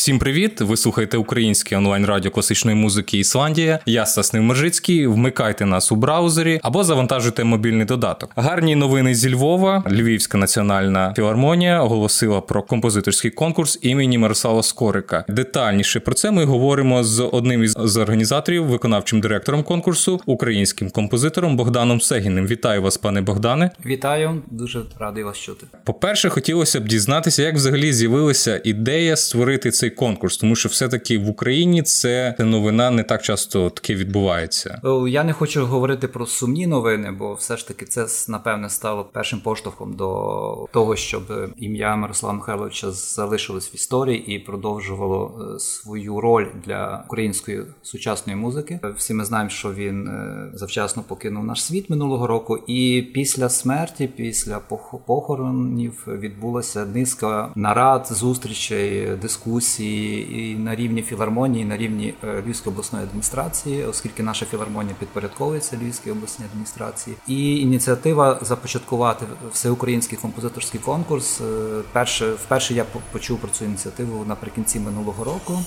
Всім привіт! Ви слухаєте українське онлайн радіо класичної музики Ісландія. Я Стас Мержицький. Вмикайте нас у браузері або завантажуйте мобільний додаток. Гарні новини зі Львова. Львівська національна філармонія оголосила про композиторський конкурс імені Мирослава Скорика. Детальніше про це ми говоримо з одним із організаторів, виконавчим директором конкурсу, українським композитором Богданом Сегіним. Вітаю вас, пане Богдане. Вітаю, дуже радий вас чути. По перше, хотілося б дізнатися, як взагалі з'явилася ідея створити цей конкурс, тому що все-таки в Україні це новина не так часто таке відбувається. Я не хочу говорити про сумні новини, бо все ж таки це напевне стало першим поштовхом до того, щоб ім'я Мирослава Михайловича залишилось в історії і продовжувало е, свою роль для української сучасної музики. Всі ми знаємо, що він е, завчасно покинув наш світ минулого року, і після смерті, після похоронів відбулася низка нарад, зустрічей, дискусій і на рівні філармонії, і на рівні е, Львівської обласної адміністрації, оскільки наша філармонія підпорядковується Львівській обласній адміністрації, і ініціатива започаткувати всеукраїнський композиторський конкурс. Е, перше вперше я почув про цю ініціативу наприкінці минулого року.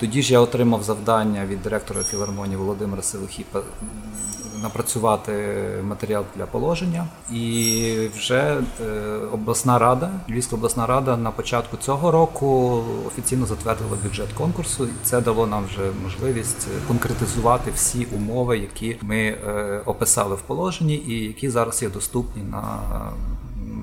Тоді ж я отримав завдання від директора філармонії Володимира Силихіпа напрацювати матеріал для положення. І вже е, обласна рада, Львівська обласна рада на початку цього року офіційно затвердила бюджет конкурсу, і це дало нам вже можливість конкретизувати всі умови, які ми е, описали в положенні, і які зараз є доступні на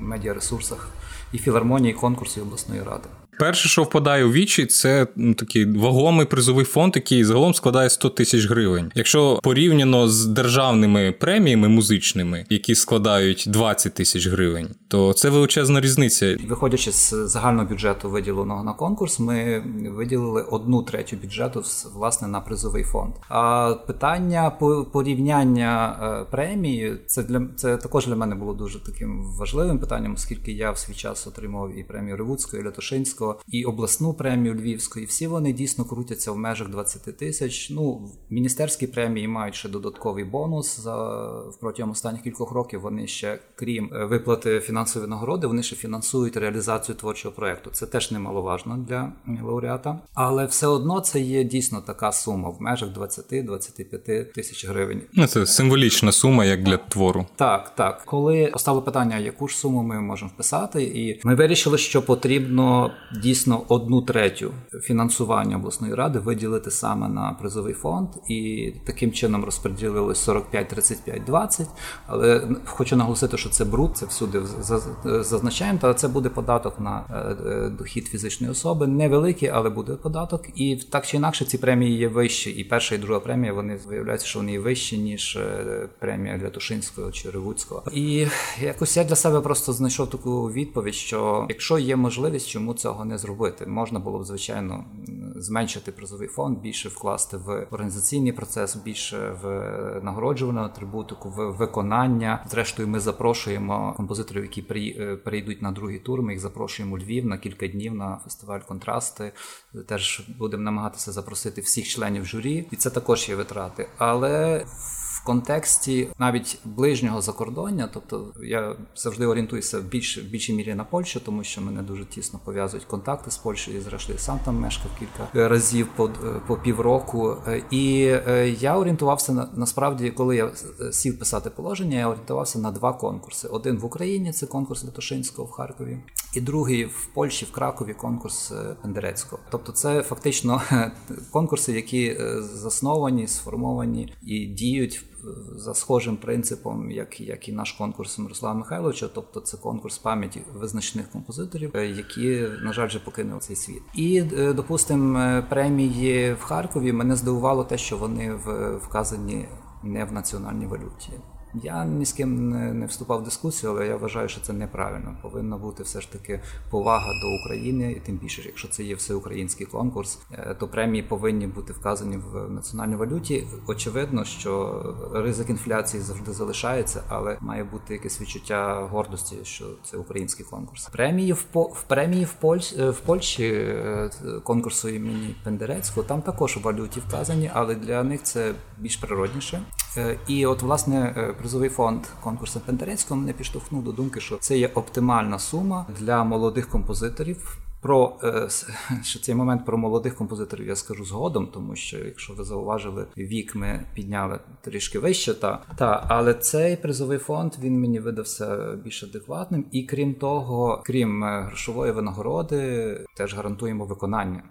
медіаресурсах і філармонії, і обласної ради. Перше, що впадає у вічі, це ну, такий вагомий призовий фонд, який загалом складає 100 тисяч гривень. Якщо порівняно з державними преміями музичними, які складають 20 тисяч гривень, то це величезна різниця. Виходячи з загального бюджету, виділеного на конкурс, ми виділили одну третю бюджету власне на призовий фонд. А питання порівняння е, премії, це для це також для мене було дуже таким важливим питанням, оскільки я в свій час отримав і премію Ревудського, і Лятошинського. Львівського і обласну премію Львівську, і всі вони дійсно крутяться в межах 20 тисяч. Ну, міністерські премії мають ще додатковий бонус за протягом останніх кількох років. Вони ще, крім е, виплати фінансової нагороди, вони ще фінансують реалізацію творчого проекту. Це теж немаловажно для лауреата, але все одно це є дійсно така сума в межах 20-25 тисяч гривень. Ну, Це символічна сума, як для твору. Так, так. Коли постало питання, яку ж суму ми можемо вписати, і ми вирішили, що потрібно дійсно одну третю фінансування обласної ради виділити саме на призовий фонд, і таким чином розподілили 45, 35, 20. Але хочу наголосити, що це бруд, це всюди зазначаємо. Та це буде податок на е, е, дохід фізичної особи, невеликий, але буде податок. І так чи інакше ці премії є вищі. І перша і друга премія вони виявляються, що вони є вищі ніж е, премія для Тушинського чи Ревуцького. І якось я для себе просто знайшов таку відповідь, що якщо є можливість, чому цього не зробити. Можна було б звичайно зменшити призовий фонд, більше вкласти в організаційний процес, більше в нагороджувану атрибутику, в виконання. Зрештою, ми запрошуємо композиторів, які е, перейдуть на другий тур. Ми їх запрошуємо у Львів на кілька днів на фестиваль контрасти. Теж будемо намагатися запросити всіх членів журі, і це також є витрати. Але контексті навіть ближнього закордоння, тобто я завжди орієнтуюся в більш в більшій мірі на Польщу, тому що мене дуже тісно пов'язують контакти з Польщею. і Зрештою, сам там мешкав кілька разів по по півроку. І е, я орієнтувався на насправді, коли я сів писати положення, я орієнтувався на два конкурси: один в Україні це конкурс Лятошинського в Харкові, і другий в Польщі, в Кракові, конкурс е, Пендерецького. Тобто, це фактично конкурси, які е, засновані, сформовані і діють за схожим принципом, як як і наш конкурс Мирослава Михайловича, тобто це конкурс пам'яті визначних композиторів, е, які, на жаль, вже покинули цей світ. І, е, допустимо, е, премії в Харкові мене здивувало те, що вони вказані не в національній валюті. Я ні з ким не, не вступав в дискусію, але я вважаю, що це неправильно. Повинна бути все ж таки повага до України, і тим більше, якщо це є всеукраїнський конкурс, е, то премії повинні бути вказані в національній валюті. Очевидно, що ризик інфляції завжди залишається, але має бути якесь відчуття гордості, що це український конкурс. Премії в по в премії в Польщі в Польщі е, конкурсу імені Пендерецького там також у валюті вказані, але для них це більш природніше. Е, і от власне призовий фонд конкурсу Пентерецького мене підштовхнув до думки, що це є оптимальна сума для молодих композиторів. Про що цей момент про молодих композиторів я скажу згодом, тому що якщо ви зауважили вік, ми підняли трішки вище, та та але цей призовий фонд він мені видався більш адекватним, і крім того, крім грошової винагороди, теж гарантуємо виконання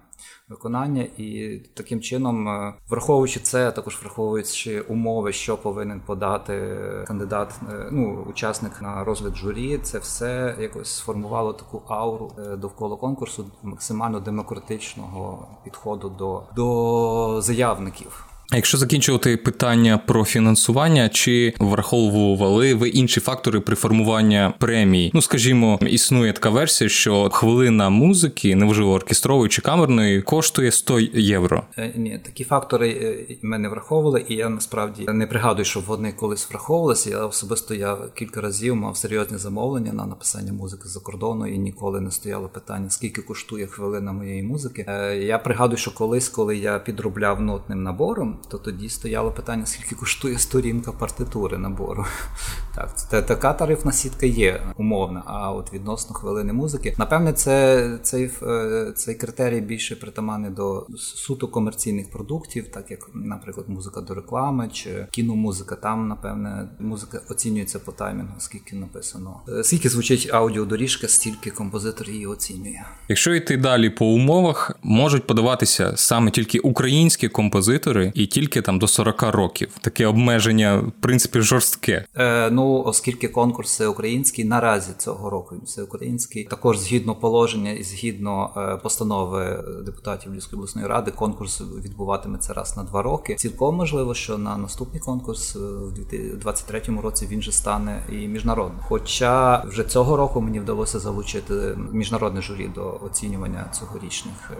виконання, і таким чином, е, враховуючи це, також враховуючи умови, що повинен подати кандидат, е, ну учасник на розгляд журі, це все якось сформувало таку ауру е, довкола конкурсу максимально демократичного підходу до, до заявників. Якщо закінчувати питання про фінансування, чи враховували ви інші фактори при формуванні премії? Ну скажімо, існує така версія, що хвилина музики, неважливо оркестрової чи камерної, коштує 100 євро. Е, ні, такі фактори е, ми не враховували, і я насправді не пригадую, що вони колись враховувалися. Я особисто я кілька разів мав серйозні замовлення на написання музики за кордону, і ніколи не стояло питання, скільки коштує хвилина моєї музики. Е, я пригадую, що колись, коли я підробляв нотним набором то тоді стояло питання, скільки коштує сторінка партитури набору. Так, це така тарифна сітка є умовна. А от відносно хвилини музики, напевне, це цей е, цей критерій більше притаманний до суто комерційних продуктів, так як, наприклад, музика до реклами чи кіномузика. Там, напевне, музика оцінюється по таймінгу, скільки написано. Е, скільки звучить аудіодоріжка, стільки композитор її оцінює. Якщо йти далі по умовах, можуть подаватися саме тільки українські композитори і тільки там до 40 років. Таке обмеження, в принципі, жорстке. Е, Ну, оскільки конкурс український наразі цього року всеукраїнський, також згідно положення і згідно е, постанови депутатів Львівської обласної ради, конкурс відбуватиметься раз на два роки. Цілком можливо, що на наступний конкурс е, в 2023 році він же стане і міжнародним. Хоча вже цього року мені вдалося залучити міжнародне журі до оцінювання цьогорічних е,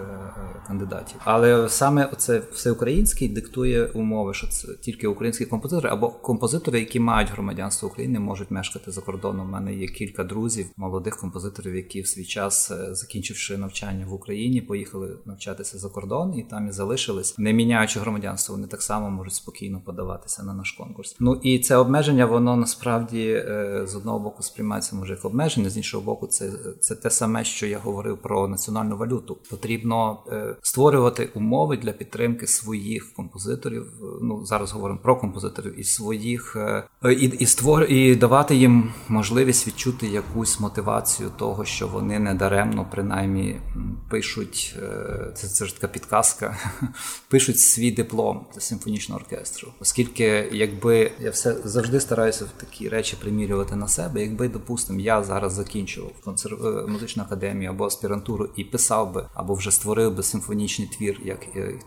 кандидатів. Але саме це всеукраїнський диктує диктує умови, що це тільки українські композитори або композитори, які мають громадянство України, можуть мешкати за кордоном. У мене є кілька друзів, молодих композиторів, які в свій час, е, закінчивши навчання в Україні, поїхали навчатися за кордон і там і залишились, не міняючи громадянство. Вони так само можуть спокійно подаватися на наш конкурс. Ну і це обмеження, воно насправді е, з одного боку сприймається може як обмеження, з іншого боку, це це те саме, що я говорив про національну валюту. Потрібно е, створювати умови для підтримки своїх композиторів композиторів. Ну зараз говоримо про композиторів і своїх е, і і створ і давати їм можливість відчути якусь мотивацію того, що вони не даремно принаймні пишуть е, це, це ж така підказка, пишуть свій диплом симфонічного оркестру. Оскільки, якби я все завжди стараюся в такі речі примірювати на себе, якби, допустимо, я зараз закінчував консерв... Е, музичну академію або аспірантуру і писав би або вже створив би симфонічний твір, як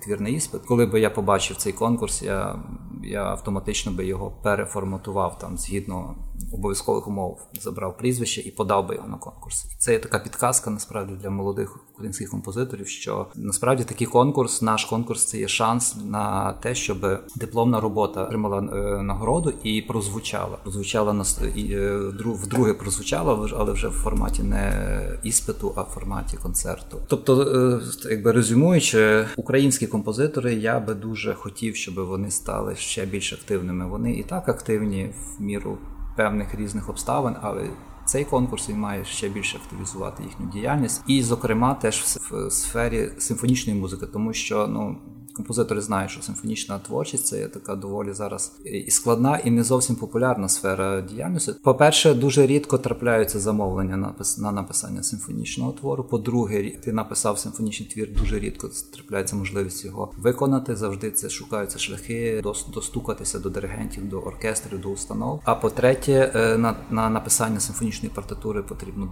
твірний іспит, коли би я побачив цей конкурс, я я автоматично би його переформатував там згідно обов'язкових умов, забрав прізвище і подав би його на конкурс. І це є така підказка насправді для молодих українських композиторів. Що насправді такий конкурс, наш конкурс, це є шанс на те, щоб дипломна робота отримала е, нагороду і прозвучала. Прозвучала на е, вдруге прозвучала, але вже в форматі не іспиту, а в форматі концерту. Тобто, е, якби резюмуючи, українські композитори, я би дуже хотів, щоб вони стали ще більш активними. Вони і так активні в міру певних різних обставин, але цей конкурс він має ще більше активізувати їхню діяльність, і, зокрема, теж в сфері симфонічної музики, тому що ну композитори знають, що симфонічна творчість це є така доволі зараз і складна, і не зовсім популярна сфера діяльності. По-перше, дуже рідко трапляються замовлення на написання симфонічного твору. По-друге, ти написав симфонічний твір, дуже рідко трапляється можливість його виконати. Завжди це шукаються шляхи достукатися до диригентів, до оркестрів, до установ. А по-третє, е, на, на написання симфонічної партитури потрібно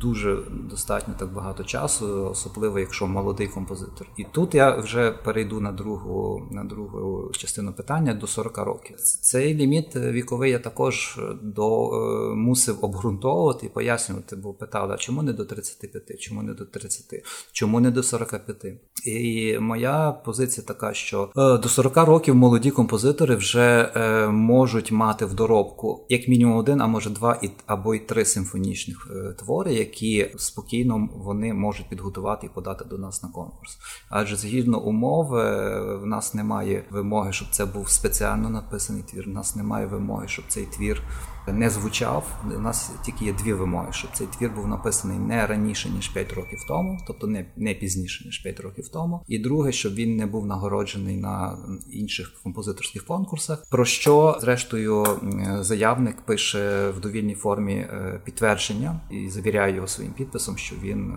дуже достатньо так багато часу, особливо якщо молодий композитор. І тут я вже перейду на другу на другу частину питання до 40 років. Цей ліміт віковий я також до е, мусив обґрунтовувати і пояснювати, бо питали, а чому не до 35, чому не до 30, чому не до 45? І моя позиція така, що е, до 40 років молоді композитори вже е, можуть мати в доробку як мінімум один, а може два і або й три симфонічних твори, які спокійно вони можуть підготувати і подати до нас на конкурс. Адже згідно умови в нас немає вимоги, щоб це був спеціально написаний твір. В нас немає вимоги, щоб цей твір не звучав. У нас тільки є дві вимоги, щоб цей твір був написаний не раніше ніж 5 років тому, тобто не не пізніше ніж 5 років тому. І друге, щоб він не був нагороджений на інших композиторських конкурсах. Про що зрештою заявник пише в довільній формі е, підтвердження і завіряє його своїм підписом, що він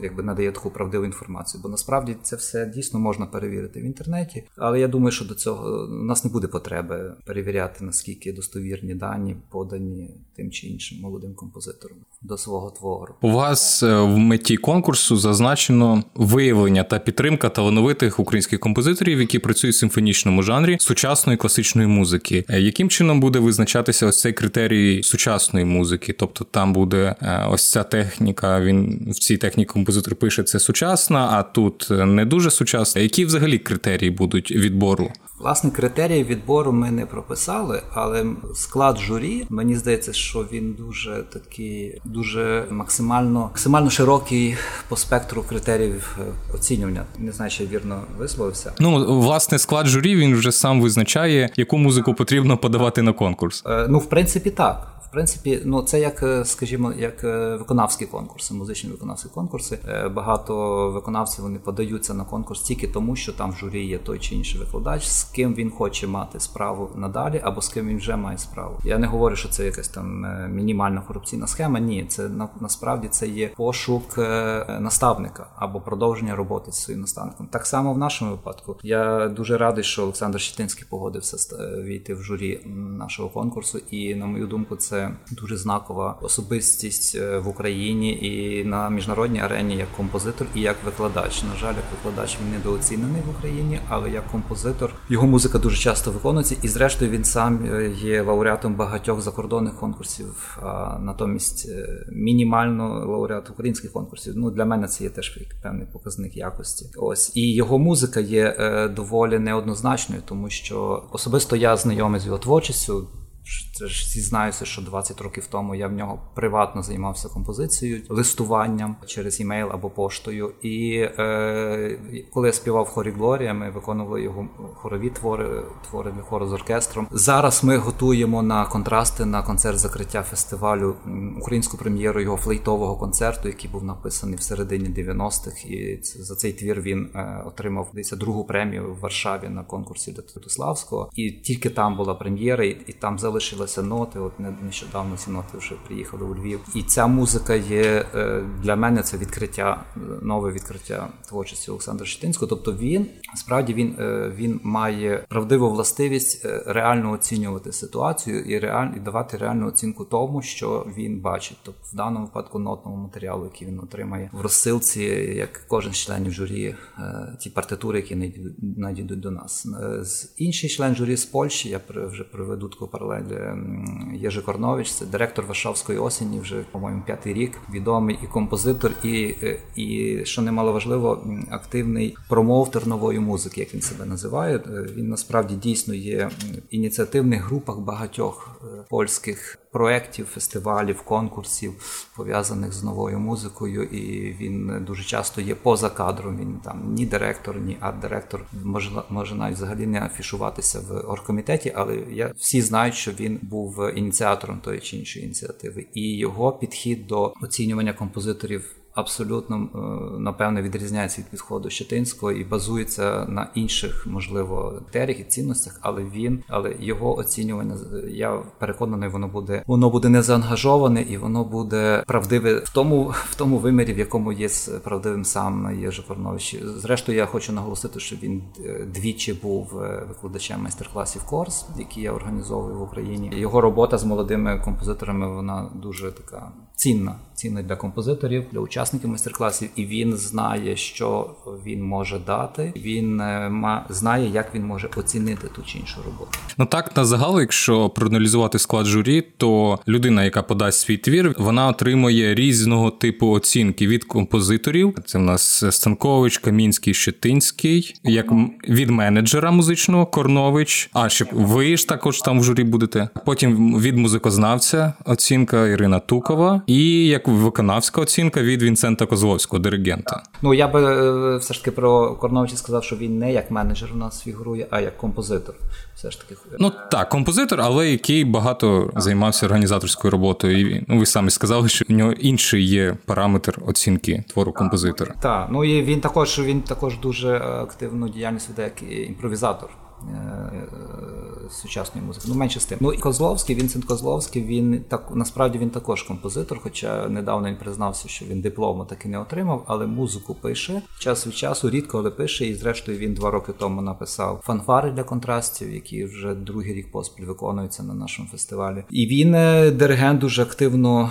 якби надає таку правдиву інформацію. Бо насправді це все дійсно можна перевірити в інтернеті. Але я думаю, що до цього у нас не буде потреби перевіряти наскільки достовірні дані подані тим чи іншим молодим композитором до свого твору. У вас е, в меті конкурсу зазначено виявлення та підтримка талановитих українських композиторів, які працюють в симфонічному жанрі сучасної класичної музики. Е, яким чином буде визначатися ось цей критерій сучасної музики? Тобто там буде е, ось ця техніка. Він в цій техніці композитор пише це сучасна, а тут не дуже сучасна. Які взагалі критерії будуть відбору? Власне, критерії відбору ми не прописали, але склад журі мені здається, що він дуже такий, дуже максимально максимально широкий по спектру критеріїв е, оцінювання. Не знаю, чи вірно висловився. Ну власне склад журі він вже сам визначає, яку музику потрібно подавати на конкурс. Е, ну, в принципі, так принципі, ну це як, е, скажімо, як е, виконавські конкурси, музичні виконавські конкурси. Е, багато виконавців вони подаються на конкурс тільки тому, що там в журі є той чи інший викладач, з ким він хоче мати справу надалі, або з ким він вже має справу. Я не говорю, що це якась там мінімальна корупційна схема. Ні, це на, насправді це є пошук наставника або продовження роботи з своїм наставником. Так само в нашому випадку. Я дуже радий, що Олександр Щетинський погодився війти в журі нашого конкурсу, і на мою думку, це дуже знакова особистість е, в Україні і на міжнародній арені як композитор і як викладач. На жаль, як викладач він недооцінений в Україні, але як композитор його музика дуже часто виконується, і зрештою він сам е, є лауреатом багатьох закордонних конкурсів. А натомість е, мінімально лауреат українських конкурсів. Ну для мене це є теж певний показник якості. Ось і його музика є доволі неоднозначною, тому що особисто я знайомий з його творчістю. Це ж зізнаюся, що 20 років тому я в нього приватно займався композицією, листуванням через імейл або поштою. І е, коли я співав в хорі Глорія, ми виконували його хорові твори, твори для хору з оркестром. Зараз ми готуємо на контрасти на концерт закриття фестивалю українську прем'єру його флейтового концерту, який був написаний в середині 90-х. І за цей твір він е, отримав десь другу премію в Варшаві на конкурсі для Тутуславського. І тільки там була прем'єра, і, і там залишилися ноти. От нещодавно ці ноти вже приїхали у Львів. І ця музика є е, для мене це відкриття, нове відкриття творчості Олександра Щетинського. Тобто він справді він е, він має правдиву властивість е, реально оцінювати ситуацію і реально і давати реальну оцінку тому, що він бачить. Тобто в даному випадку нотному матеріалу, який він отримає в розсилці, як кожен з членів журі, ті партитури, які надійдуть до нас. Інший член журі з Польщі я вже приведу таку паралель Єжи Корнович, це директор Варшавської осені, вже по-моєму п'ятий рік. Відомий і композитор, і е, і що немало важливо, активний промоутер нової музики, як він себе називає. Е, він насправді дійсно є в ініціативних групах багатьох е, польських проєктів, фестивалів, конкурсів пов'язаних з новою музикою. І він дуже часто є поза кадром. Він там ні директор, ні арт-директор може може навіть взагалі не афішуватися в оргкомітеті, але я всі знають, що він був ініціатором тої чи іншої ініціативи, і його підхід до оцінювання композиторів абсолютно е, напевне відрізняється від підходу Щетинського і базується на інших, можливо, критеріях і цінностях, але він, але його оцінювання, я переконаний, воно буде воно буде не заангажоване і воно буде правдиве в тому в тому вимірі, в якому є правдивим сам Єжи Корнович. Зрештою, я хочу наголосити, що він е, двічі був е, викладачем майстер-класів Корс, які я організовую в Україні. Його робота з молодими композиторами вона дуже така цінна, цінна для композиторів, для учасників майстер-класів, і він знає, що він може дати. Він е, знає, як він може оцінити ту чи іншу роботу. Ну так на загал, якщо проаналізувати склад журі, то людина, яка подасть свій твір, вона отримує різного типу оцінки від композиторів. Це в нас Станкович, Камінський, Щетинський, як від менеджера музичного Корнович. А ще ви ж також там в журі будете. Потім від музикознавця оцінка Ірина Тукова і як виконавська оцінка від Вінсента Козловського, диригента. Ну я би е, все ж таки про Корновича сказав, що він не як менеджер у нас фігурує, а як композитор. Все ж таки, ну так, композитор, але який багато займався організаторською роботою. І ну ви самі сказали, що у нього інший є параметр оцінки твору композитора. Так, ну і він також він також дуже активну діяльність веде як імпровізатор. Е, е, сучасної музики. Ну менше з тим. Ну і Козловський, Вінсент Козловський, він так насправді він також композитор, хоча недавно він признався, що він диплому таки не отримав, але музику пише час від часу, рідко але пише. І зрештою він два роки тому написав фанфари для контрастів, які вже другий рік поспіль виконуються на нашому фестивалі. І він е, диригент дуже активно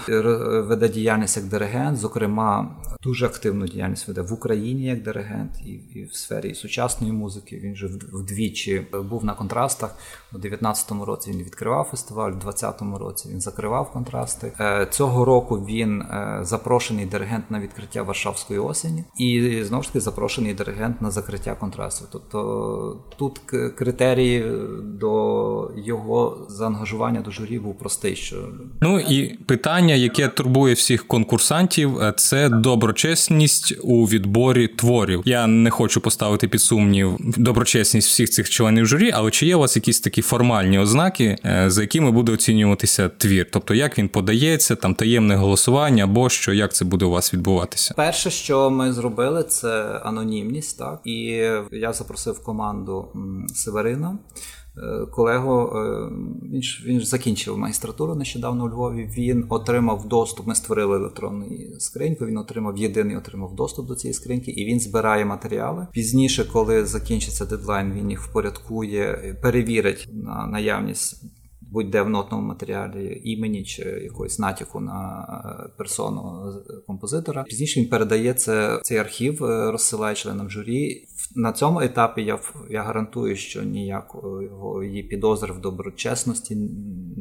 веде діяльність як диригент, зокрема, дуже активну діяльність веде в Україні як диригент, і, і в сфері сучасної музики. Він вже вдвічі був на контрастах. У 19-му році він відкривав фестиваль, у 20-му році він закривав контрасти. Е, цього року він е, запрошений диригент на відкриття Варшавської осені, і знову ж таки запрошений диригент на закриття контрасту. Тобто тут критерії до його заангажування до журі був простий. Що ну і питання, яке турбує всіх конкурсантів, е, це доброчесність у відборі творів. Я не хочу поставити під сумнів доброчесність всіх цих членів журі, але чи є у вас якісь такі формальні ознаки, е, за якими буде оцінюватися твір? Тобто, як він подається, там таємне голосування або що, як це буде у вас відбуватися? Перше, що ми зробили, це анонімність, так і я запросив команду Северина. Колегу, е, він ж він ж закінчив магістратуру нещодавно у Львові. Він отримав доступ. Ми створили електронну скриньку. Він отримав єдиний отримав доступ до цієї скриньки, і він збирає матеріали. Пізніше, коли закінчиться дедлайн, він їх впорядкує, перевірить на наявність будь-де в нотному матеріалі імені чи якогось натяку на е, персону композитора. Пізніше він передає це, цей архів, е, розсилає членам журі. На цьому етапі я я гарантую, що ніякого її підозр в доброчесності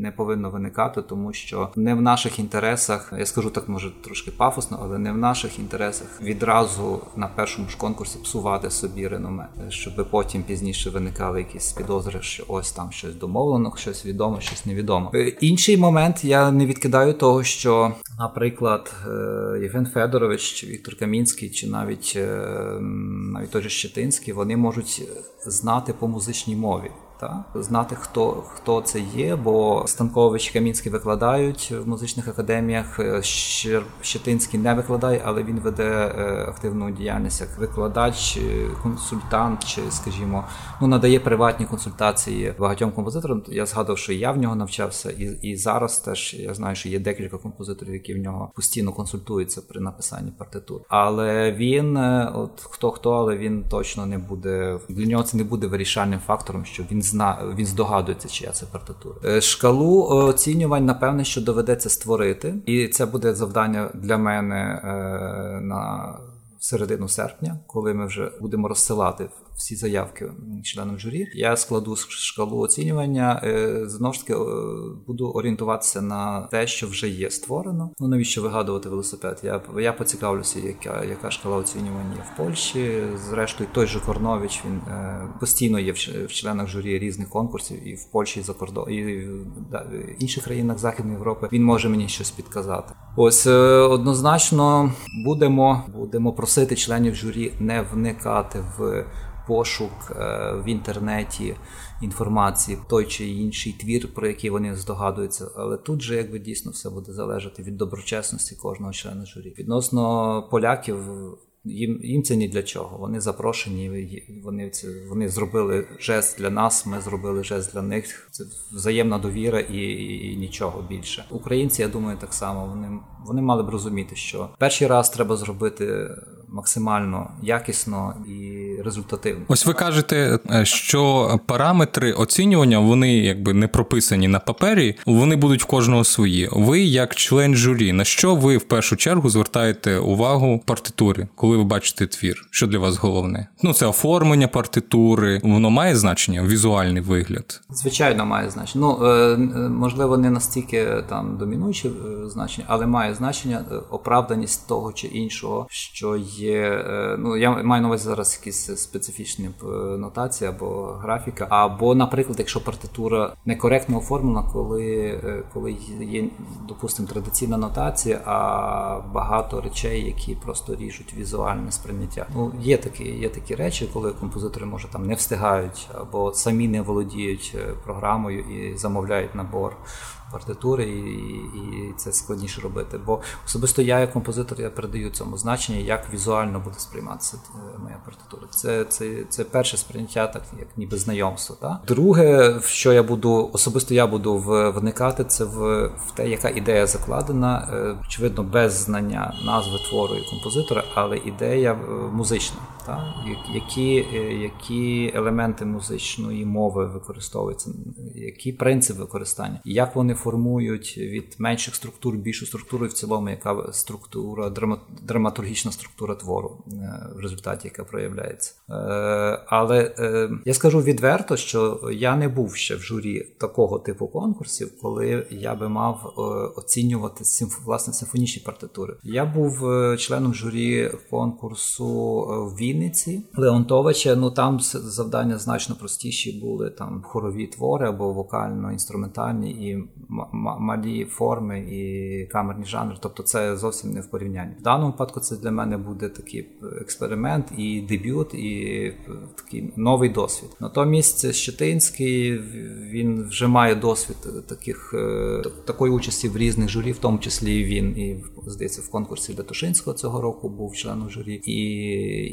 не повинно виникати, тому що не в наших інтересах, я скажу так, може трошки пафосно, але не в наших інтересах відразу на першому ж конкурсі псувати собі реноме, щоб потім пізніше виникали якісь підозри, що ось там щось домовлено, щось відомо щось невідомо. Е, інший момент я не відкидаю того, що, наприклад, е, Євген Федорович, чи Віктор Камінський, чи навіть е, навіть той же Щетинський, вони можуть знати по музичній мові та знати, хто хто це є, бо Станкович Камінський викладають в музичних академіях. Е, Щетинський не викладає, але він веде е, активну діяльність як викладач, консультант, чи, скажімо, ну надає приватні консультації багатьом композиторам. Я згадував, що я в нього навчався, і і зараз теж я знаю, що є декілька композиторів, які в нього постійно консультуються при написанні партитур. Але він, е, от хто хто, але він точно не буде для нього. Це не буде вирішальним фактором, що він зна він здогадується, чия це партитура. Е, шкалу оцінювань, напевне, що доведеться створити, і це буде завдання для мене е, на середину серпня, коли ми вже будемо розсилати всі заявки членам журі. Я складу шкалу оцінювання. Е, знову ж таки е, буду орієнтуватися на те, що вже є створено. Ну навіщо вигадувати велосипед? Я я поцікавлюся, яка яка шкала оцінювання є в Польщі. Зрештою, той же Корнович він е, постійно є в членах журі різних конкурсів і в Польщі і за кордон і в інших країнах Західної Європи. Він може мені щось підказати. Ось однозначно будемо будемо просити членів журі не вникати в пошук е, в інтернеті інформації, той чи інший твір, про який вони здогадуються. Але тут же якби дійсно все буде залежати від доброчесності кожного члена журі. Відносно поляків. Їм їм це ні для чого. Вони запрошені, вони це вони зробили жест для нас. Ми зробили жест для них. Це взаємна довіра і, і, і нічого більше. Українці, я думаю, так само вони вони мали б розуміти, що перший раз треба зробити максимально якісно і результативно. Ось ви кажете, е, що параметри оцінювання вони якби не прописані на папері, вони будуть в кожного свої. Ви, як член журі, на що ви в першу чергу звертаєте увагу партитури, коли ви бачите твір? Що для вас головне? Ну це оформлення партитури, воно має значення, візуальний вигляд. Звичайно, має значення. Ну е, можливо, не настільки там домінуюче е, значення, але має значення оправданість того чи іншого, що є. Ну я маю на увазі зараз якісь специфічні нотації або графіка. Або, наприклад, якщо партитура некоректно оформлена, коли коли є, допустимо, традиційна нотація, а багато речей, які просто ріжуть візуальне сприйняття. Ну, є такі, є такі речі, коли композитори може там не встигають або самі не володіють програмою і замовляють набор партитури, і і це складніше робити. Бо особисто я, як композитор, я передаю цьому значення, як візуально буде сприйматися е, моя партитура. Це це, це перше сприйняття, так як ніби знайомство. Так? Друге, в що я буду особисто я буду вникати, це в, в те, яка ідея закладена, е, очевидно, без знання назви твору і композитора, але ідея е, музична. Так? Які які елементи музичної мови використовуються, які принципи використання, як вони формують від менших структур більшу структуру, і в цілому, яка структура, драматургічна структура твору е, в результаті, яка проявляється. Е, але е, я скажу відверто, що я не був ще в журі такого типу конкурсів, коли я би мав оцінювати власне симфонічні партитури. Я був членом журі конкурсу в Вінниці Леонтовича. Ну там завдання значно простіші були там хорові твори або вокально-інструментальні і малі форми і камерні жанри. Тобто це зовсім не в порівнянні. В даному випадку це для мене буде такий експеримент і дебют, і такий новий досвід. Натомість Щетинський він вже має досвід таких е, такої участі в різних журі, в тому числі він і здається в конкурсі Лятушинського цього року був членом журі, і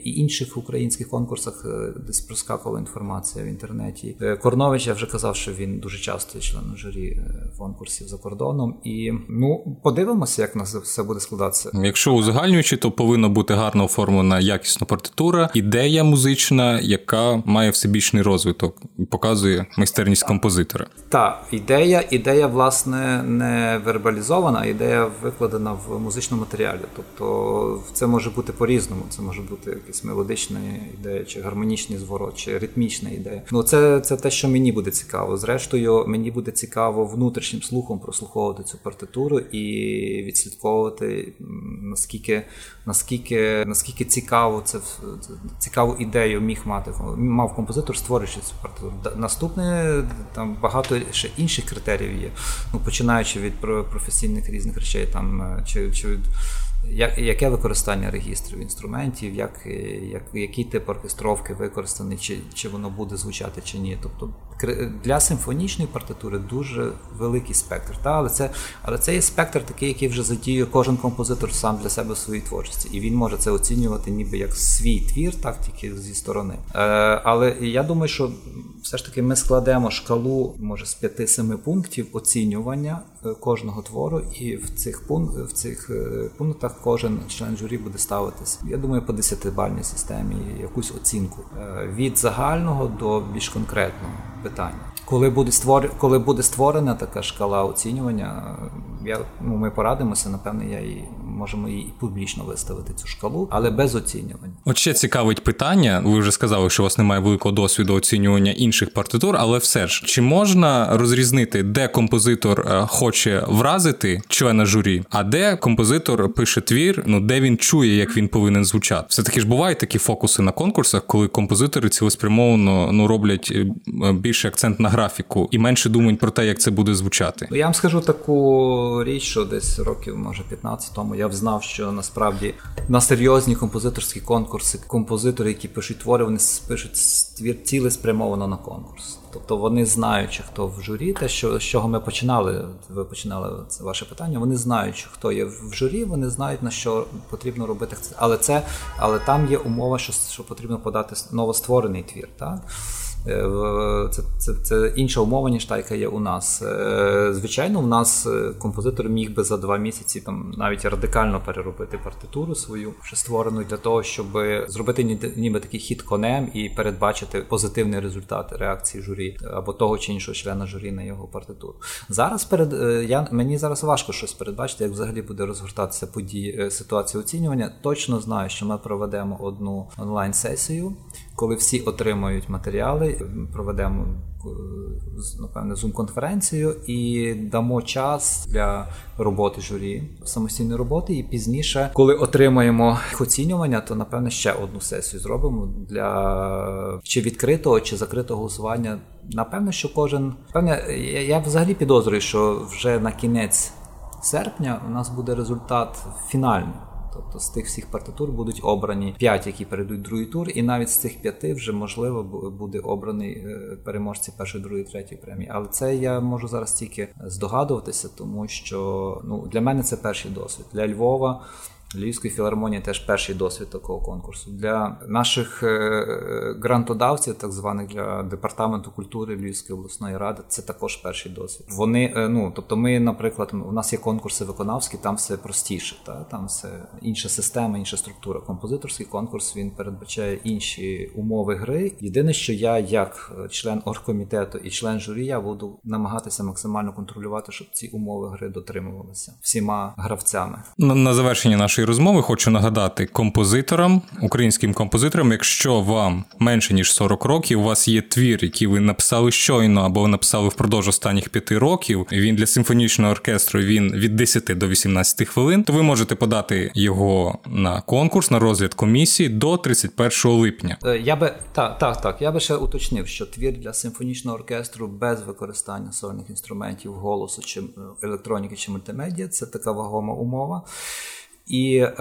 і інших українських конкурсах е, десь проскакувала інформація в інтернеті. Е, Корнович я вже казав, що він дуже часто член журі конкурсів за кордоном. І ну подивимося, як нас все буде складатися. Якщо узагальнюючи, то повинна бути гарно оформлена якісна партитура, ідея музична, яка має всебічний розвиток і показує майстерність композитора. Так, ідея, ідея, власне, не вербалізована, а ідея викладена в музичному матеріалі. Тобто, це може бути по-різному. Це може бути якась мелодична ідея, чи гармонічний зворот, чи ритмічна ідея. Ну це, це те, що мені буде цікаво. Зрештою, мені буде цікаво внутрішньо внутрішнім слухом прослуховувати цю партитуру і відслідковувати наскільки наскільки наскільки цікаво це цікаву ідею міг мати мав композитор, створюючи цю партитуру. Наступне там багато ще інших критеріїв є. Ну починаючи від професійних різних речей, там е, чи чи від як, Яке використання регістрів інструментів, як, як, який тип оркестровки використаний, чи чи воно буде звучати чи ні. Тобто для симфонічної партитури дуже великий спектр. Та? Але це але це є спектр такий, який вже задіює кожен композитор сам для себе в своїй творчості. І він може це оцінювати ніби як свій твір, так тільки зі сторони. Е, Але я думаю, що все ж таки ми складемо шкалу, може, з 5-7 пунктів оцінювання е, кожного твору, і в цих пункт, в цих е, пунктах кожен член журі буде ставитись. Я думаю, по 10-бальній системі якусь оцінку е, від загального до більш конкретного питання. Коли буде створ... коли буде створена така шкала оцінювання, я ну ми порадимося. Напевне, я і можемо і публічно виставити цю шкалу, але без оцінювання. От ще цікавить питання. Ви вже сказали, що у вас немає великого досвіду оцінювання інших партитур, але все ж чи можна розрізнити, де композитор е, хоче вразити члена журі, а де композитор пише твір, ну де він чує, як він повинен звучати? Все таки ж бувають такі фокуси на конкурсах, коли композитори цілеспрямовано ну роблять е, більше акцент на графіку і менше думають про те, як це буде звучати. Я вам скажу таку річ, що десь років, може 15 тому я взнав, що насправді на серйозні композиторські конкурси композитори, які пишуть твори, вони пишуть твір цілеспрямовано на конкурс. Тобто вони знаючи, хто в журі, те, що з чого ми починали, ви починали це ваше питання. Вони знають, хто є в журі, вони знають на що потрібно робити. Але це, але там є умова, що що потрібно подати новостворений твір. Так? Е, це це, це інша умова, ніж та, яка є у нас. Е, звичайно, у нас е, композитор міг би за два місяці там навіть радикально переробити партитуру свою вже створену для того, щоб зробити ніби такий хід конем і передбачити позитивний результат реакції журі або того чи іншого члена журі на його партитуру. Зараз перед я мені зараз важко щось передбачити, як взагалі буде розгортатися події ситуація оцінювання. Точно знаю, що ми проведемо одну онлайн сесію коли всі отримають матеріали, проведемо напевне зум-конференцію і дамо час для роботи журі, самостійної роботи. І пізніше, коли отримаємо оцінювання, то напевне ще одну сесію зробимо для чи відкритого, чи закритого голосування. Напевне, що кожен певне, я, я взагалі підозрюю, що вже на кінець серпня у нас буде результат фінальний. Тобто з тих всіх партитур будуть обрані п'ять, які перейдуть другий тур, і навіть з цих п'яти вже можливо буде обраний е, переможці першої, другої, третьої премії. Але це я можу зараз тільки здогадуватися, тому що ну для мене це перший досвід для Львова. Львівської філармонії теж перший досвід такого конкурсу. Для наших е, грантодавців, так званих для департаменту культури Львівської обласної ради, це також перший досвід. Вони, е, ну тобто, ми, наприклад, у нас є конкурси виконавські, там все простіше, та там все інша система, інша структура. Композиторський конкурс він передбачає інші умови гри. Єдине, що я, як член оргкомітету і член журі, я буду намагатися максимально контролювати, щоб ці умови гри дотримувалися всіма гравцями. На, на завершення нашої нашої розмови хочу нагадати композиторам, українським композиторам, якщо вам менше ніж 40 років, у вас є твір, який ви написали щойно або написали впродовж останніх п'яти років. Він для симфонічного оркестру він від 10 до 18 хвилин. То ви можете подати його на конкурс на розгляд комісії до 31 липня. Е, я би так, так, так. Я би ще уточнив, що твір для симфонічного оркестру без використання сольних інструментів, голосу чи е, електроніки чи мультимедіа це така вагома умова. І е,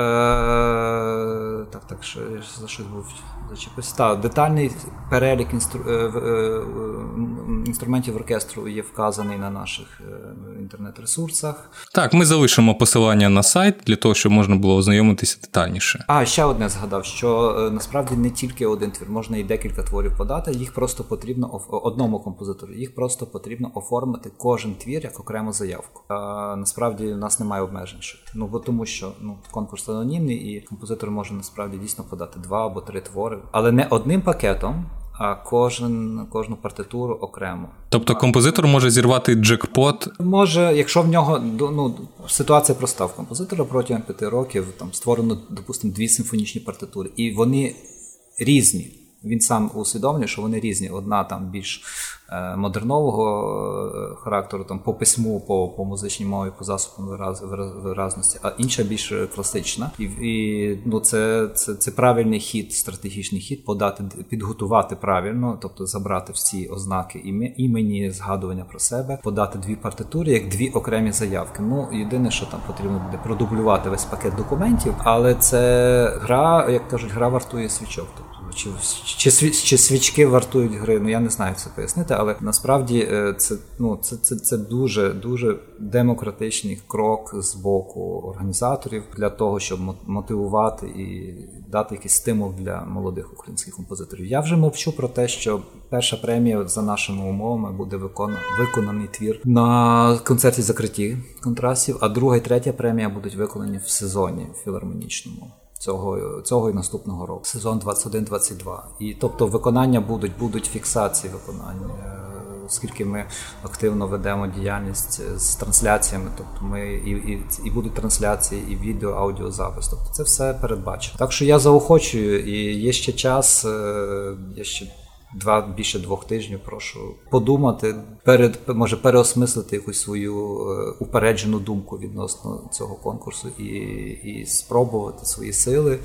так, так, що за щось був зачепився. Детальний перелік інстру, е, е, інструментів оркестру є вказаний на наших е, інтернет-ресурсах. Так, ми залишимо посилання на сайт для того, щоб можна було ознайомитися детальніше. А ще одне згадав: що е, насправді не тільки один твір, можна і декілька творів подати. Їх просто потрібно одному композитору. Їх просто потрібно оформити кожен твір як окрему заявку. А, Насправді у нас немає обмежень. Ну бо тому, що ну конкурс анонімний, і композитор може насправді дійсно подати два або три твори, але не одним пакетом. А кожен кожну партитуру окремо. Тобто композитор може зірвати джекпот? Може, якщо в нього ну, ситуація проста в композитора протягом п'яти років там створено, допустимо, дві симфонічні партитури, і вони різні. Він сам усвідомлює, що вони різні. Одна там більш Е, модернового е, характеру, там по письму, по по музичній мові, по засобам вираз, виразності, а інша більш класична. І і ну, це, це це, правильний хід, стратегічний хід, подати, підготувати правильно, тобто забрати всі ознаки імені, згадування про себе, подати дві партитури, як дві окремі заявки. Ну єдине, що там потрібно буде продублювати весь пакет документів, але це гра, як кажуть, гра вартує свічок. Тобто чи чи, чи свічки вартують гри. Ну я не знаю як це пояснити, але насправді е, це ну це це, це дуже дуже демократичний крок з боку організаторів для того, щоб мотивувати і дати якийсь стимул для молодих українських композиторів. Я вже мовчу про те, що перша премія за нашими умовами буде виконаний твір на концерті закритті контрастів, а друга і третя премія будуть виконані в сезоні філармонічному цього цього і наступного року, сезон 21-22. І тобто виконання будуть, будуть фіксації виконання. Е, оскільки ми активно ведемо діяльність з трансляціями, тобто ми і і, і будуть трансляції, і відео, аудіозапис. Тобто це все передбачено. Так що я заохочую, і є ще час, е, є ще два більше двох тижнів. Прошу подумати, перед може переосмислити якусь свою е, упереджену думку відносно цього конкурсу і, і спробувати свої сили.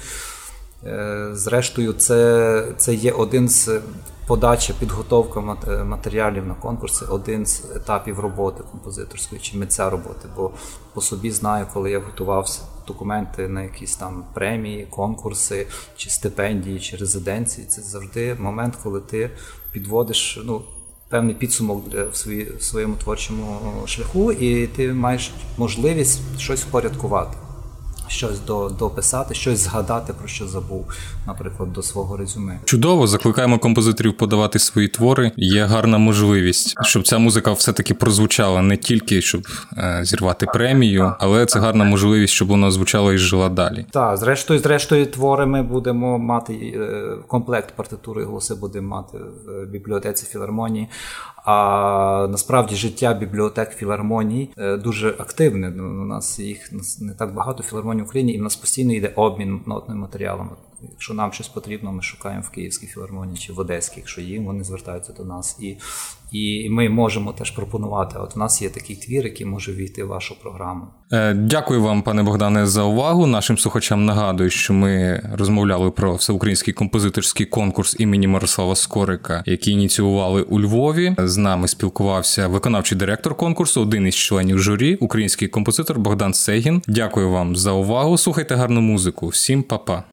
Е, зрештою, це це є один з подача, підготовка матеріалів на конкурси, один з етапів роботи композиторської чи митця роботи. Бо по собі знаю, коли я готувався документи на якісь там премії, конкурси, чи стипендії, чи резиденції. Це завжди момент, коли ти підводиш ну, певний підсумок в, свої, в своєму творчому шляху, і ти маєш можливість щось впорядкувати щось до, дописати, щось згадати про що забув, наприклад, до свого резюме. Чудово, закликаємо композиторів подавати свої твори. Є гарна можливість, щоб ця музика все-таки прозвучала не тільки щоб е, зірвати премію, але це гарна можливість, щоб вона звучала і жила далі. Так, зрештою, зрештою, твори ми будемо мати е, комплект партитури голоси будемо мати в бібліотеці філармонії. А насправді життя бібліотек філармоній е, дуже активне. Ну, у нас їх не так багато філармоній в Україні, і в нас постійно йде обмін нотним матеріалом. Якщо нам щось потрібно, ми шукаємо в Київській філармонії чи в Одеській, якщо їм вони звертаються до нас, і і ми можемо теж пропонувати. От у нас є такий твір, який може війти в вашу програму. Е, дякую вам, пане Богдане, за увагу. Нашим слухачам нагадую, що ми розмовляли про всеукраїнський композиторський конкурс імені Мирослава Скорика, який ініціювали у Львові. З нами спілкувався виконавчий директор конкурсу, один із членів журі, український композитор Богдан Сегін. Дякую вам за увагу. Слухайте гарну музику. Всім па-па.